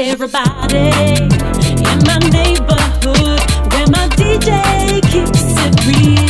Everybody in my neighborhood where my DJ keeps it real.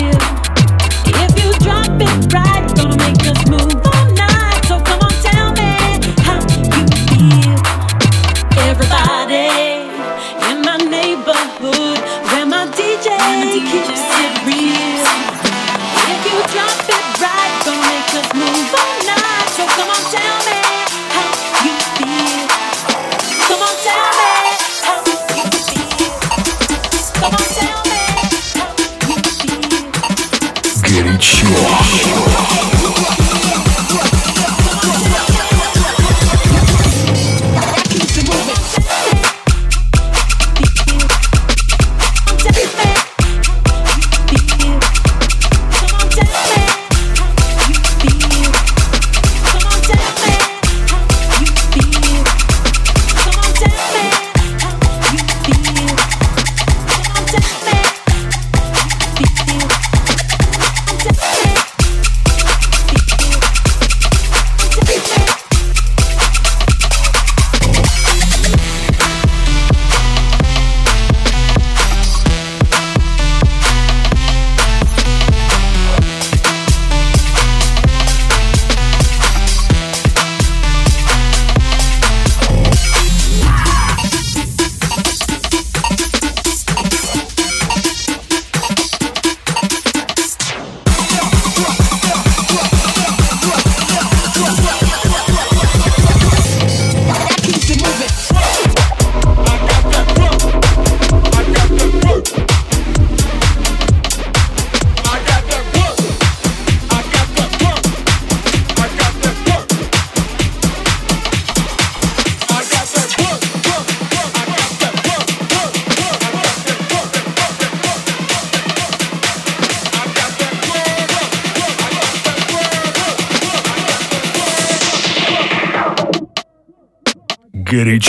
each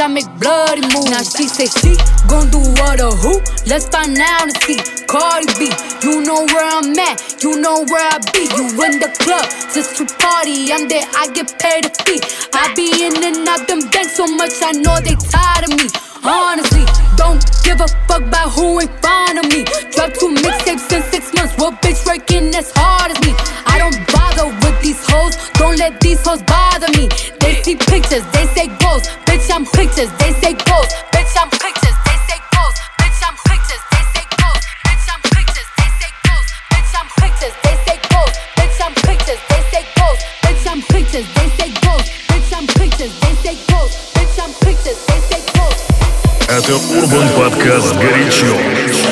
I make bloody moves. Now she say she gon' do what or who? Let's find out and see. Cardi B, you know where I'm at, you know where I be. You in the club just to party. I'm there, I get paid a fee. I be in and out them banks so much, I know they tired of me. Honestly, don't give a fuck about who ain't front of me. Drop two mixtapes in six months. What bitch working as hard as me? I don't bother with these hoes. Don't let these hoes bother me. They see pictures, they say goals. Bitch, I'm pictures, they say goals. Bitch, I'm pictures, they say goals. Bitch, I'm pictures, they say goals. Bitch, I'm pictures, they say goals. Bitch, I'm pictures, they say goals. Bitch, I'm pictures, they say goals. Bitch, I'm pictures, they say goals. Bitch, I'm pictures, they say goals. Bitch, I'm pictures, they say goals. Это Урбан Подкаст «Горячо».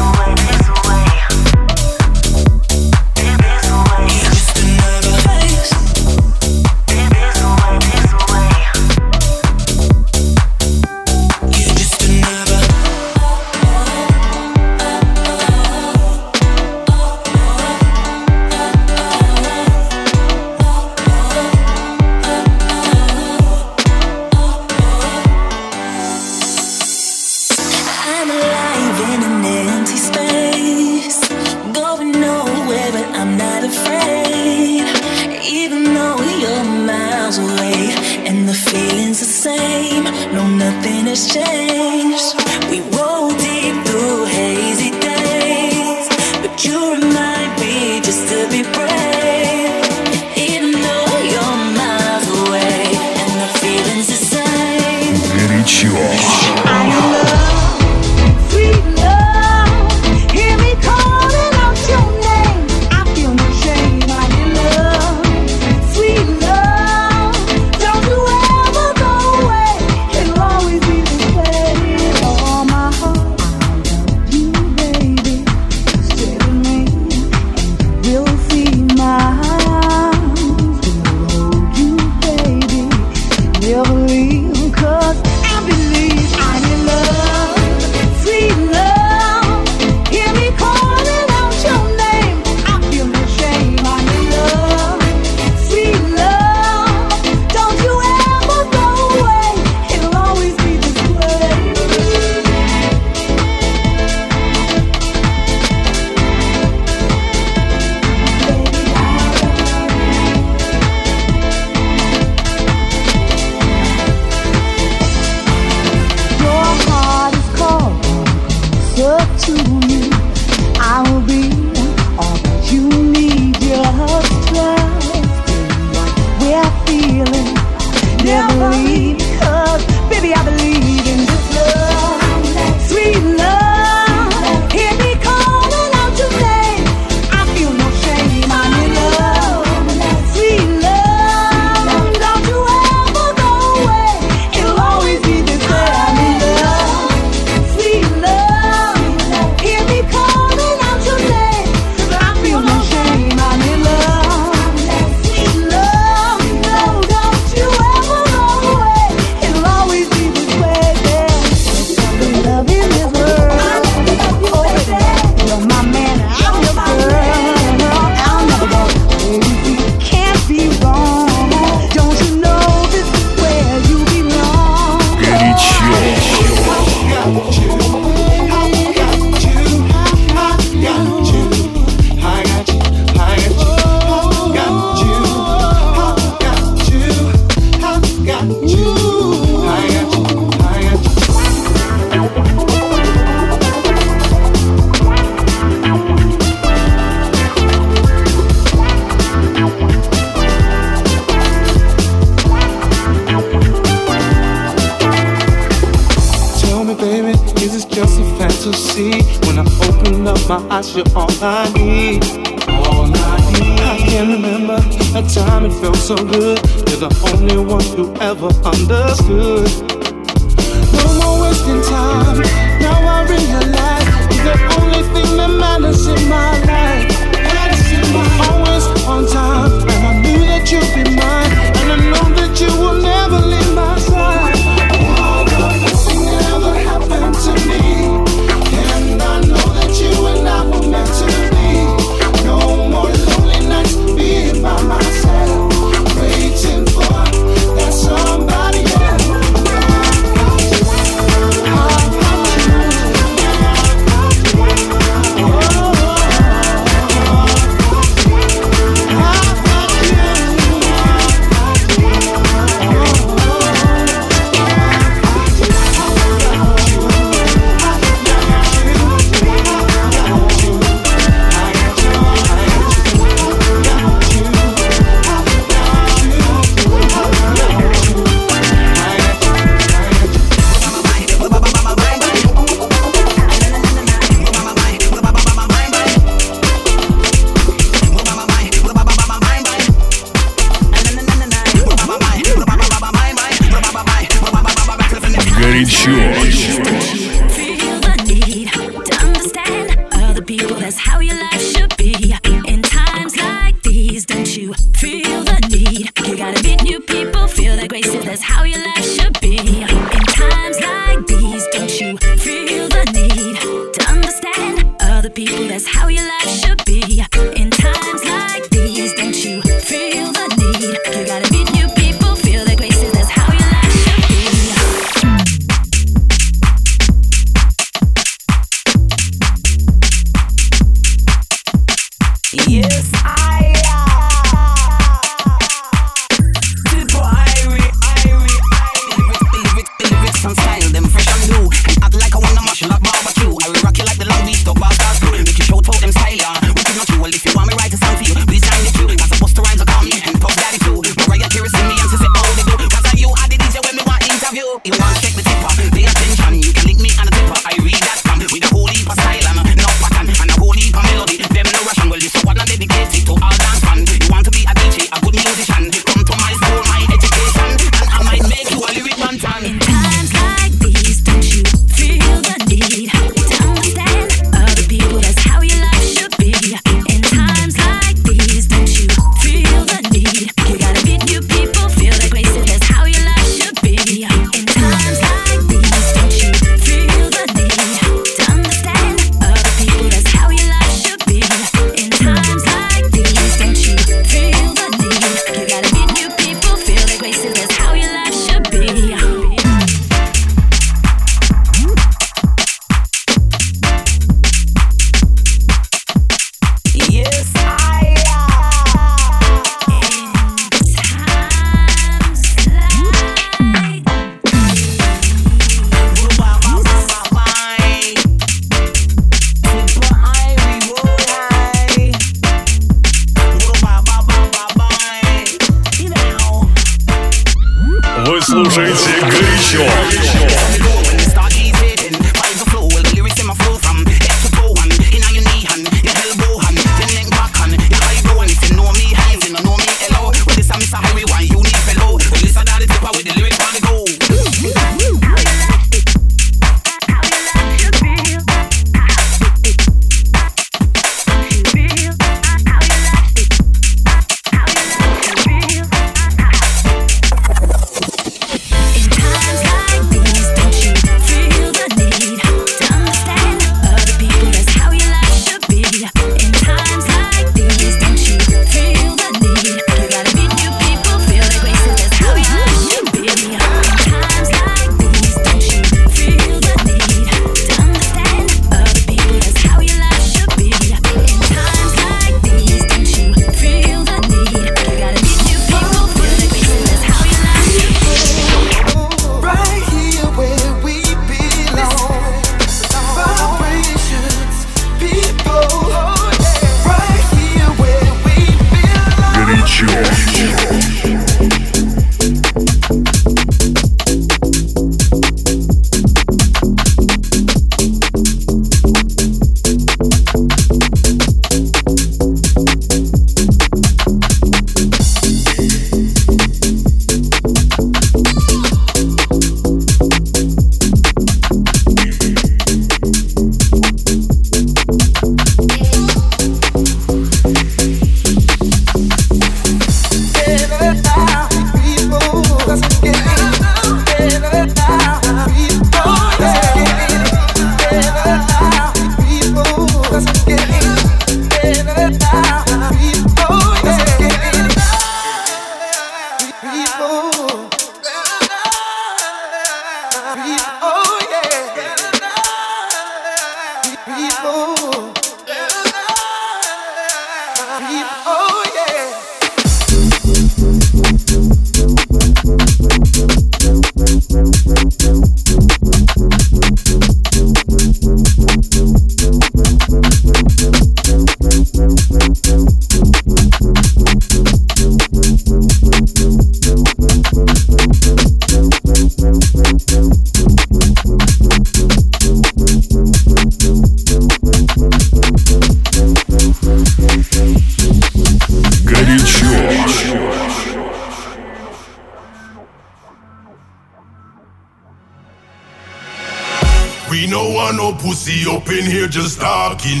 Pussy up in here just talking.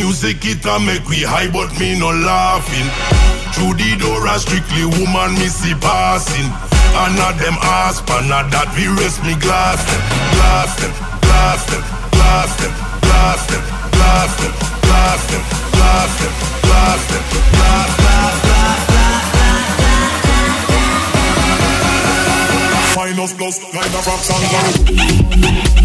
Music it a make we high, but me no laughing. Through the door, a strictly woman me see passing. And not them ass, but not that we rest me glass them, glass them, glass them, glass them, glass them, glass them, glass them, glass them, glass them, glass, glass, glass, glass, glass. Minus plus, nine of fractions.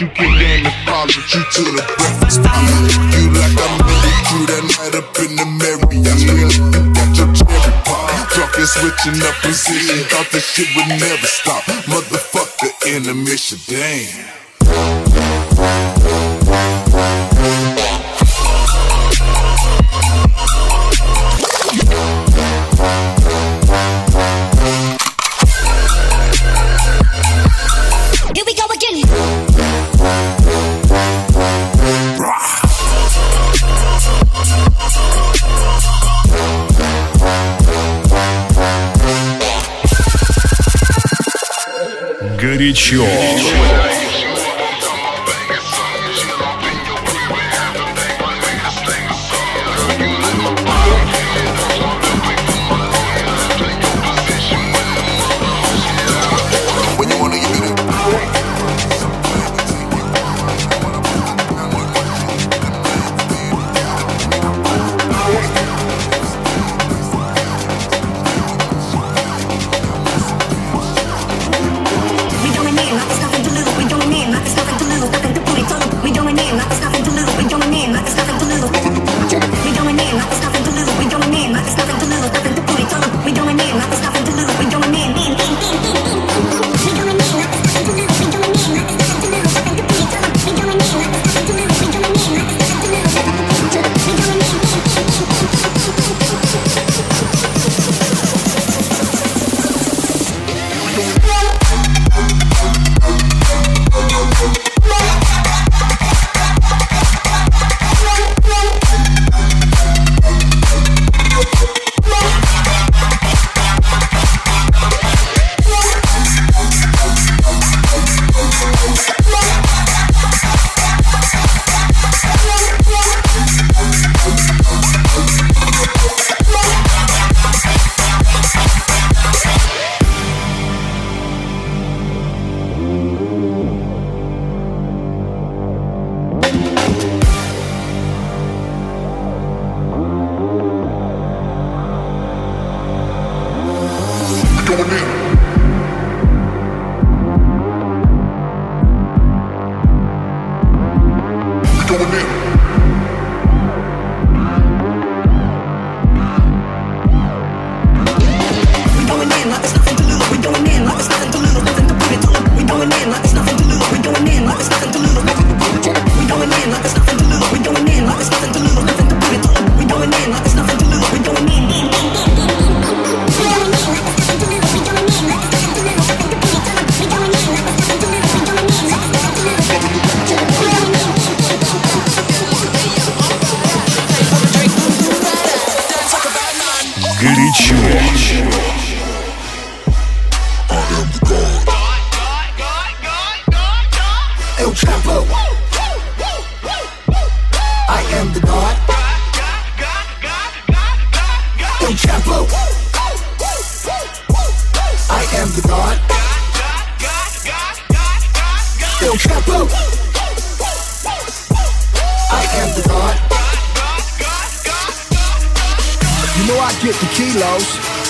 you get game the follow you to the sure.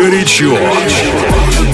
горячо. горячо.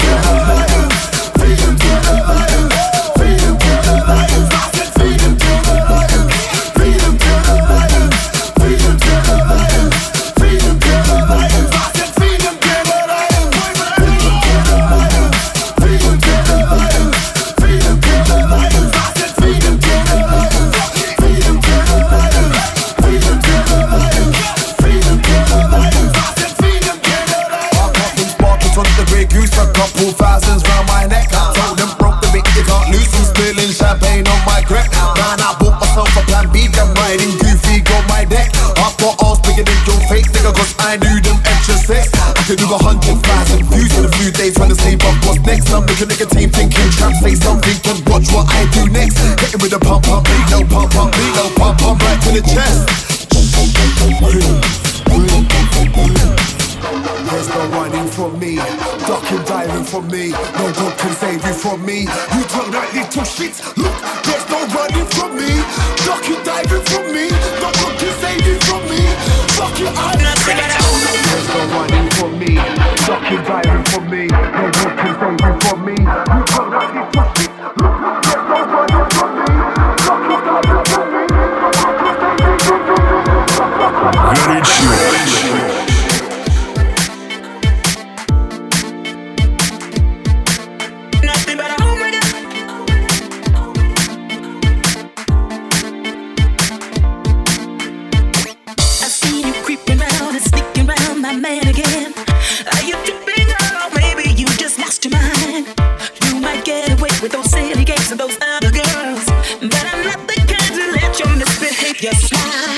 hit with a pump pump beat, no pump pump beat, no pump pump back to the chest. There's no running for me, ducking, diving for me. No one can save you from me. your smile.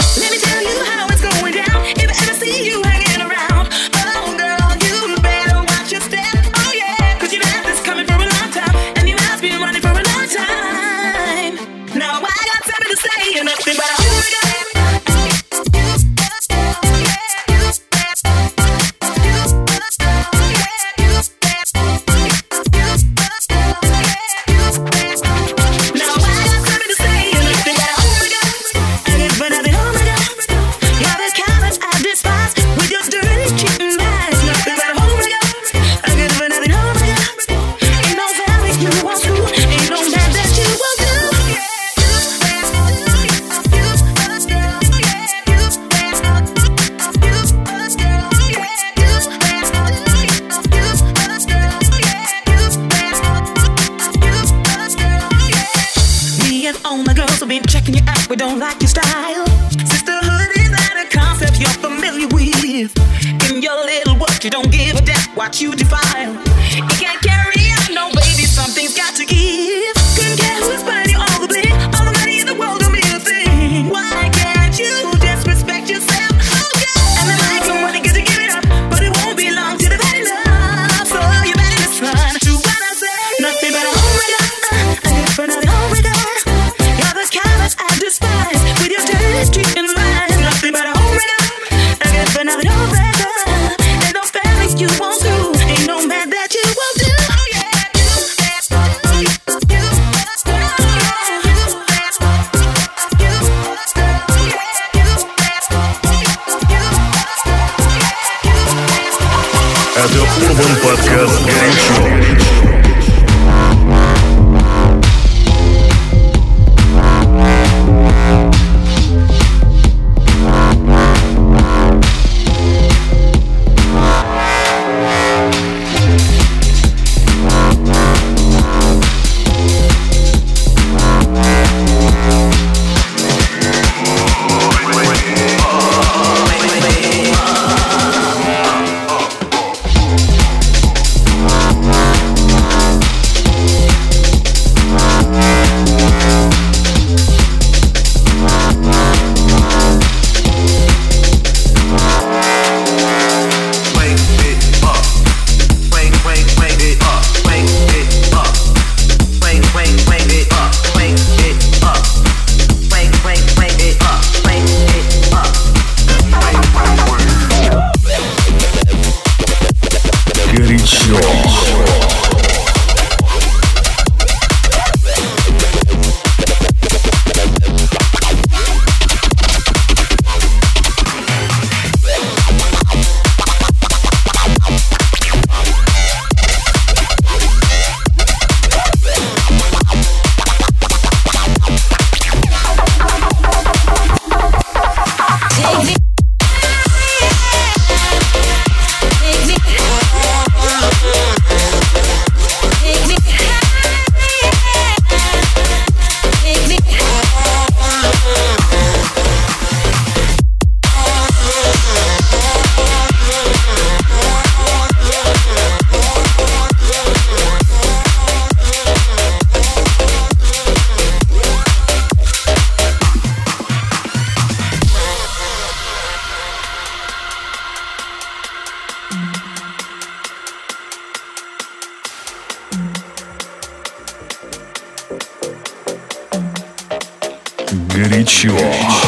горячо. горячо.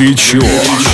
Горячо. горячо.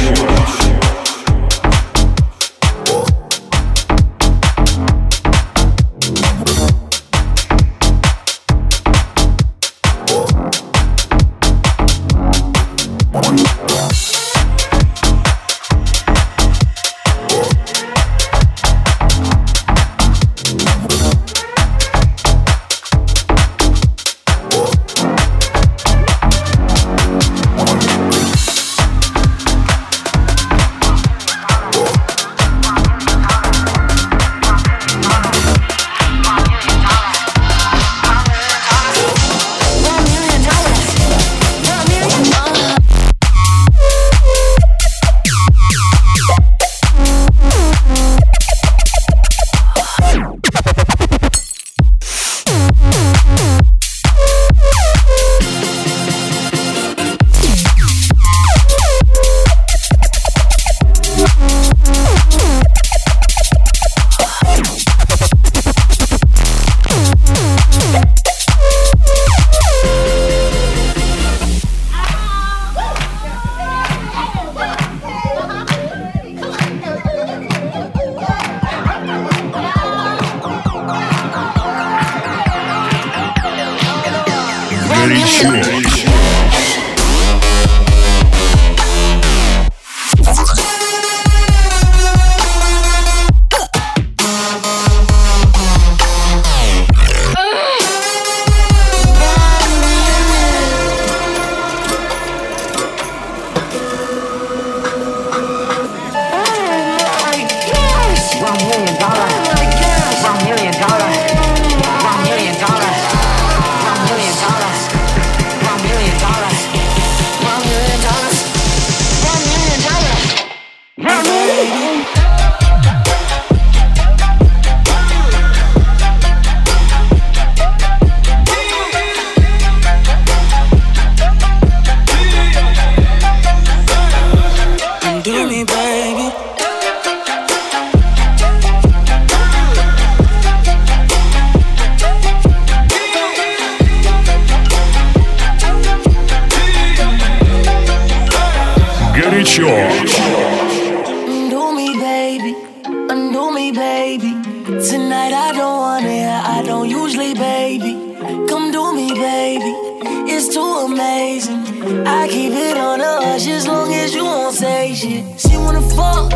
shit. She wanna fuck.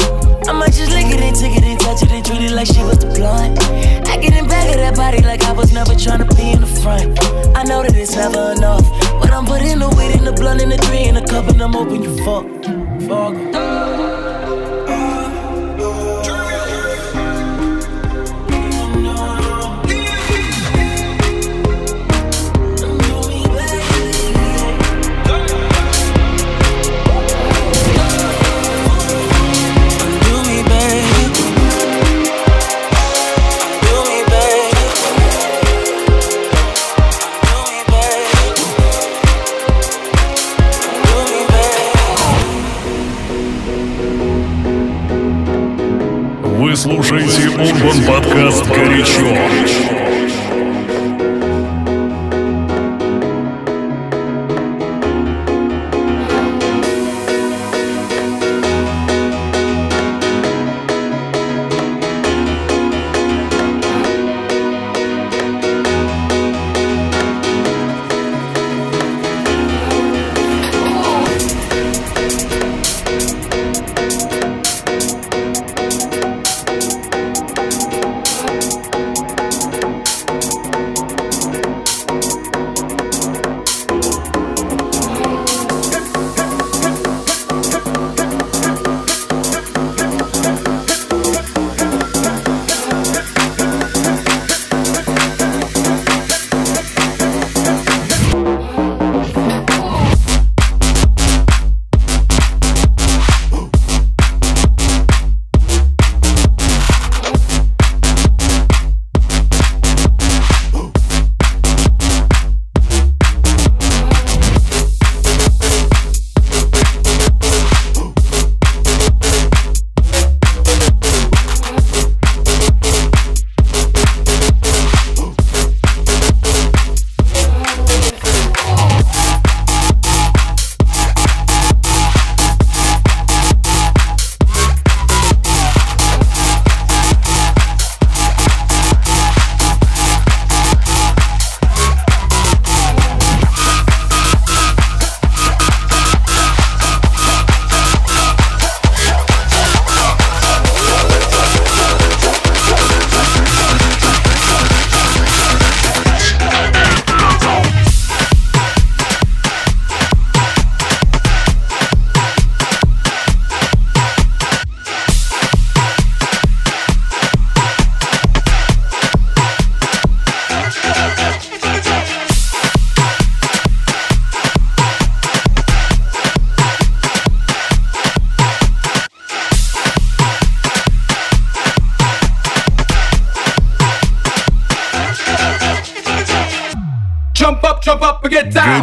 I might just lick it and take it and touch it and treat it like she was the blunt. I get in back of that body like I was never trying to be in the front. I know that it's never enough. But I'm putting the weight in the blunt and the three in the cup and I'm hoping you fuck. Fuck. слушаете Урбан Подкаст «Горячо».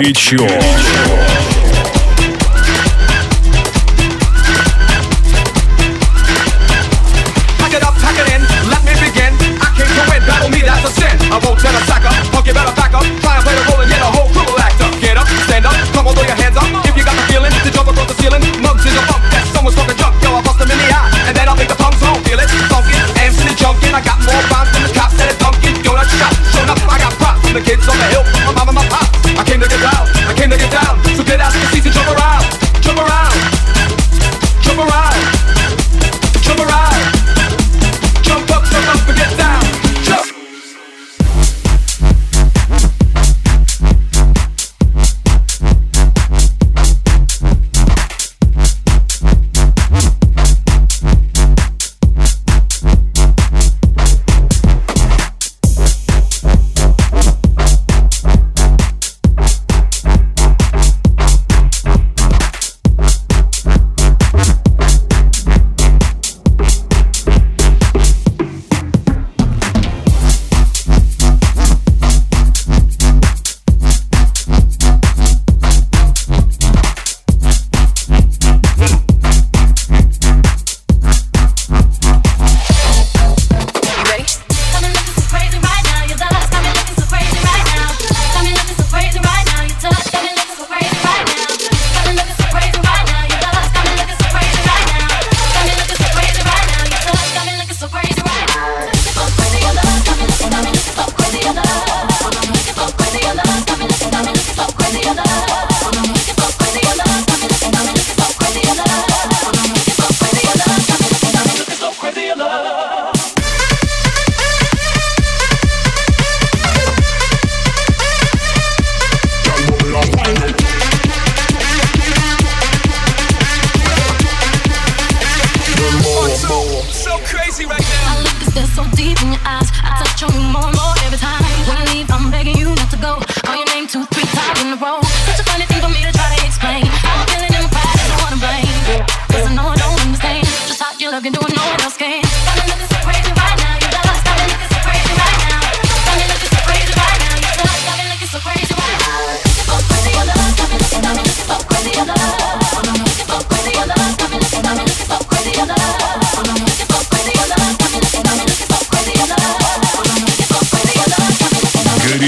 I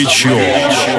горячо. горячо.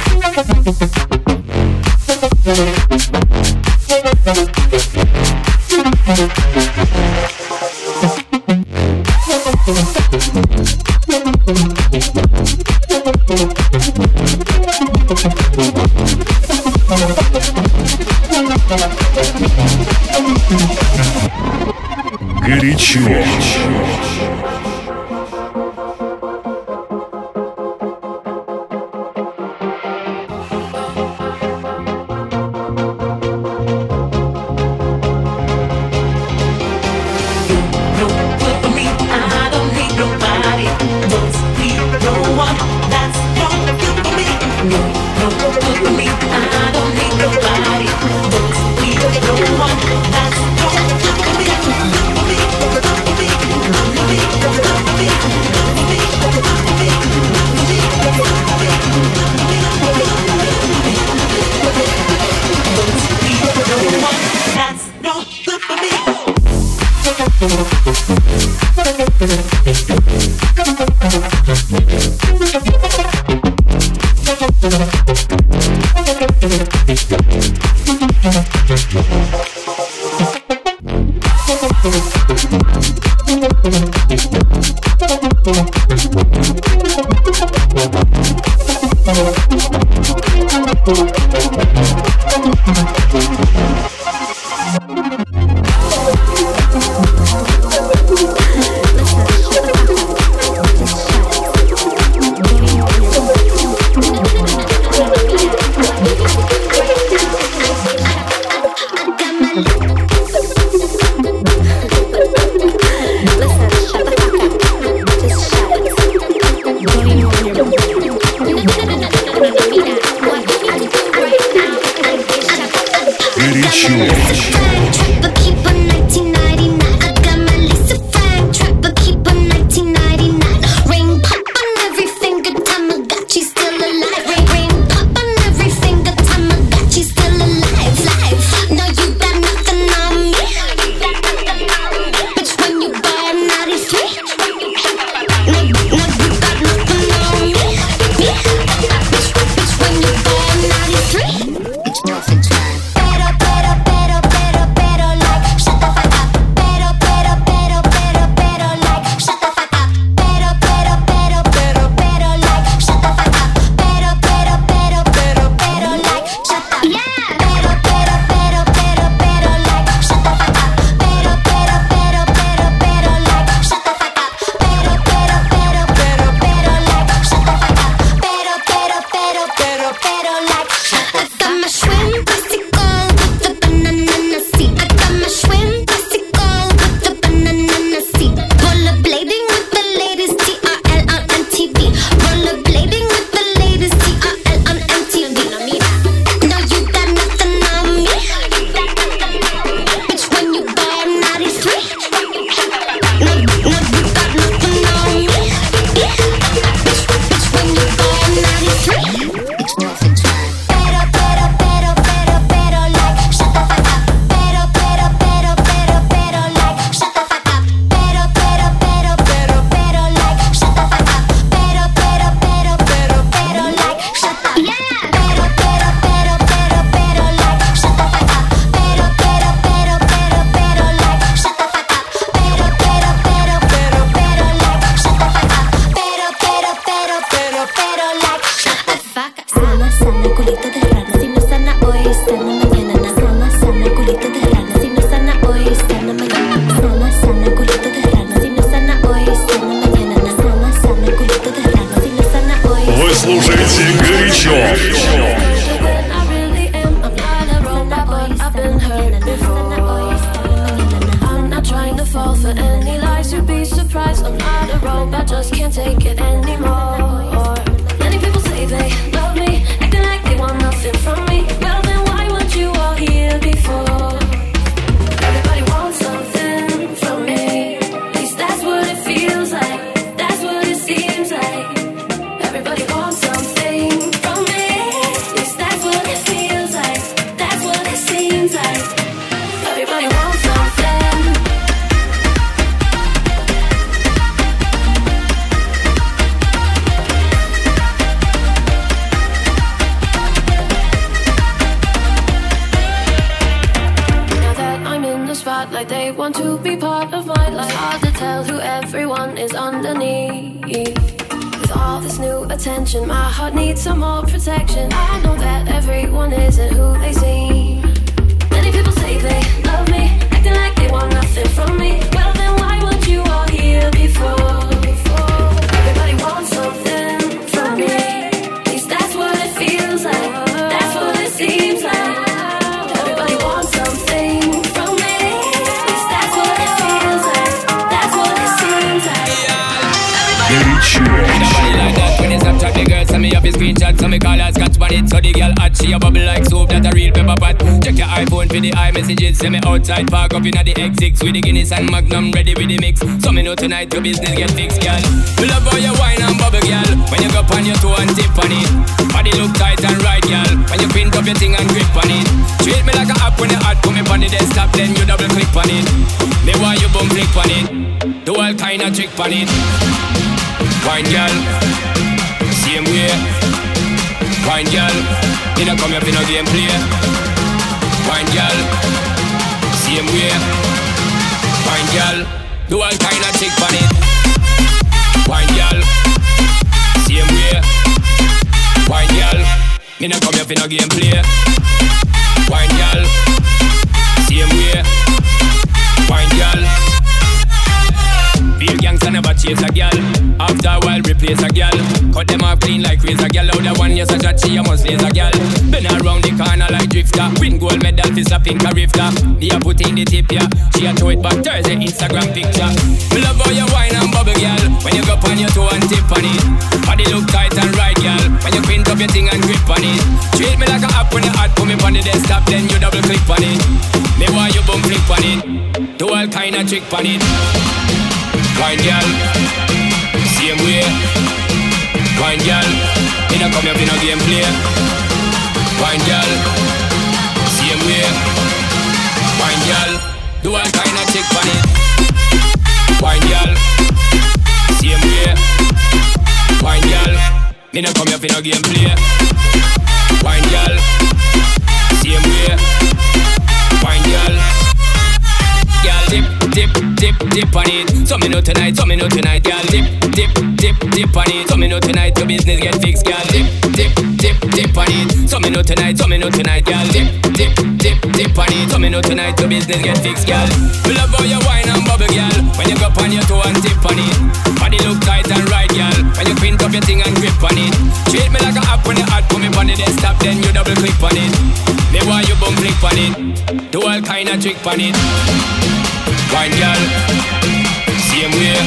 want to Send me outside park up inna the X6 With the Guinness and Magnum ready with the mix. So me know tonight your business get fixed girl. Me love how you wine and bubble girl. When you go on your toe and tip on it. Body look tight and right girl. When you print up your thing and grip on it. Treat me like a app when you hot Put me on the desktop then you double click on it. Me want you boom click on it. Do all kind of trick on it. Wine girl. Same way. Wine girl, you know come here for no game play. Wine girl, same way. Wine girl, do all kind of trick on it. Wine girl, same way. Wine girl, you know come here for no game play. Wine girl, same way. Wine girl. Gangsta never chase a girl. After a while, replace a gal. Cut them off clean like razor gal. Out the one, yes, a shot, she a must laser gal. Been around the corner like drifter. Win gold medal, fist a pink a. Me a put in the tip, yeah. She a throw it back, Thursday Instagram picture. Love how you wine and bubble, gal. When you go on your toe and tip on it. Body look tight and right, gal. When you print up your thing and grip on it. Treat me like a app when you hot, put me on the desktop, then you double click on it. Me want you boom click on it. Do all kind of trick on it. Wine, gal same way. Wine girl, not come here for no game play. Wine girl, same way. Wine girl, do all kind of chick it. Wine girl, same way. Wine girl, not come here for no game play. Wine girl, dip, dip, on it. So me know tonight, so me know tonight, girl dip dip, dip, dip on it. So me know tonight your business get fixed, girl. Dip, dip, dip, dip on it. So me know tonight, so me know tonight, girl. Dip, dip, dip, dip on it. So me know tonight your business get fixed, girl. We love how you wine and bubble, girl. When you go on your toe and tip on it. Body look tight and right, girl. When you print up your thing and grip on it. Treat me like a app when you hot, me on the desktop, then you double click on it. Me want you bum click on it. Do all kind of trick on it. Wine, girl. Same way.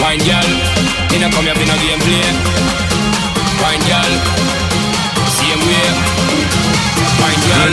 Wine girl, me no come here for no game play. Wine girl, same way. Wine girl,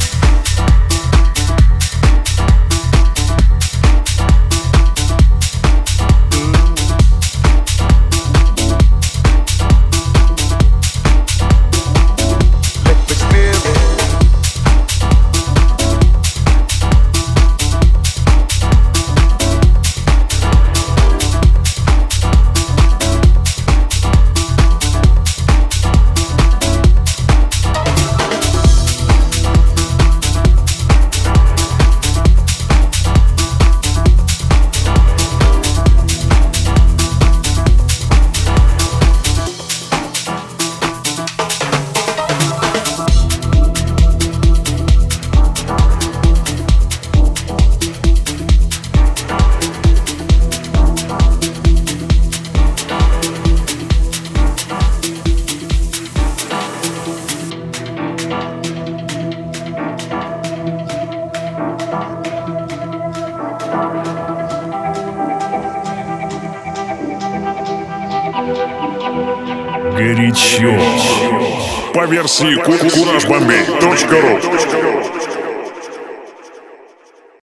версии ку- kurajbombay.ru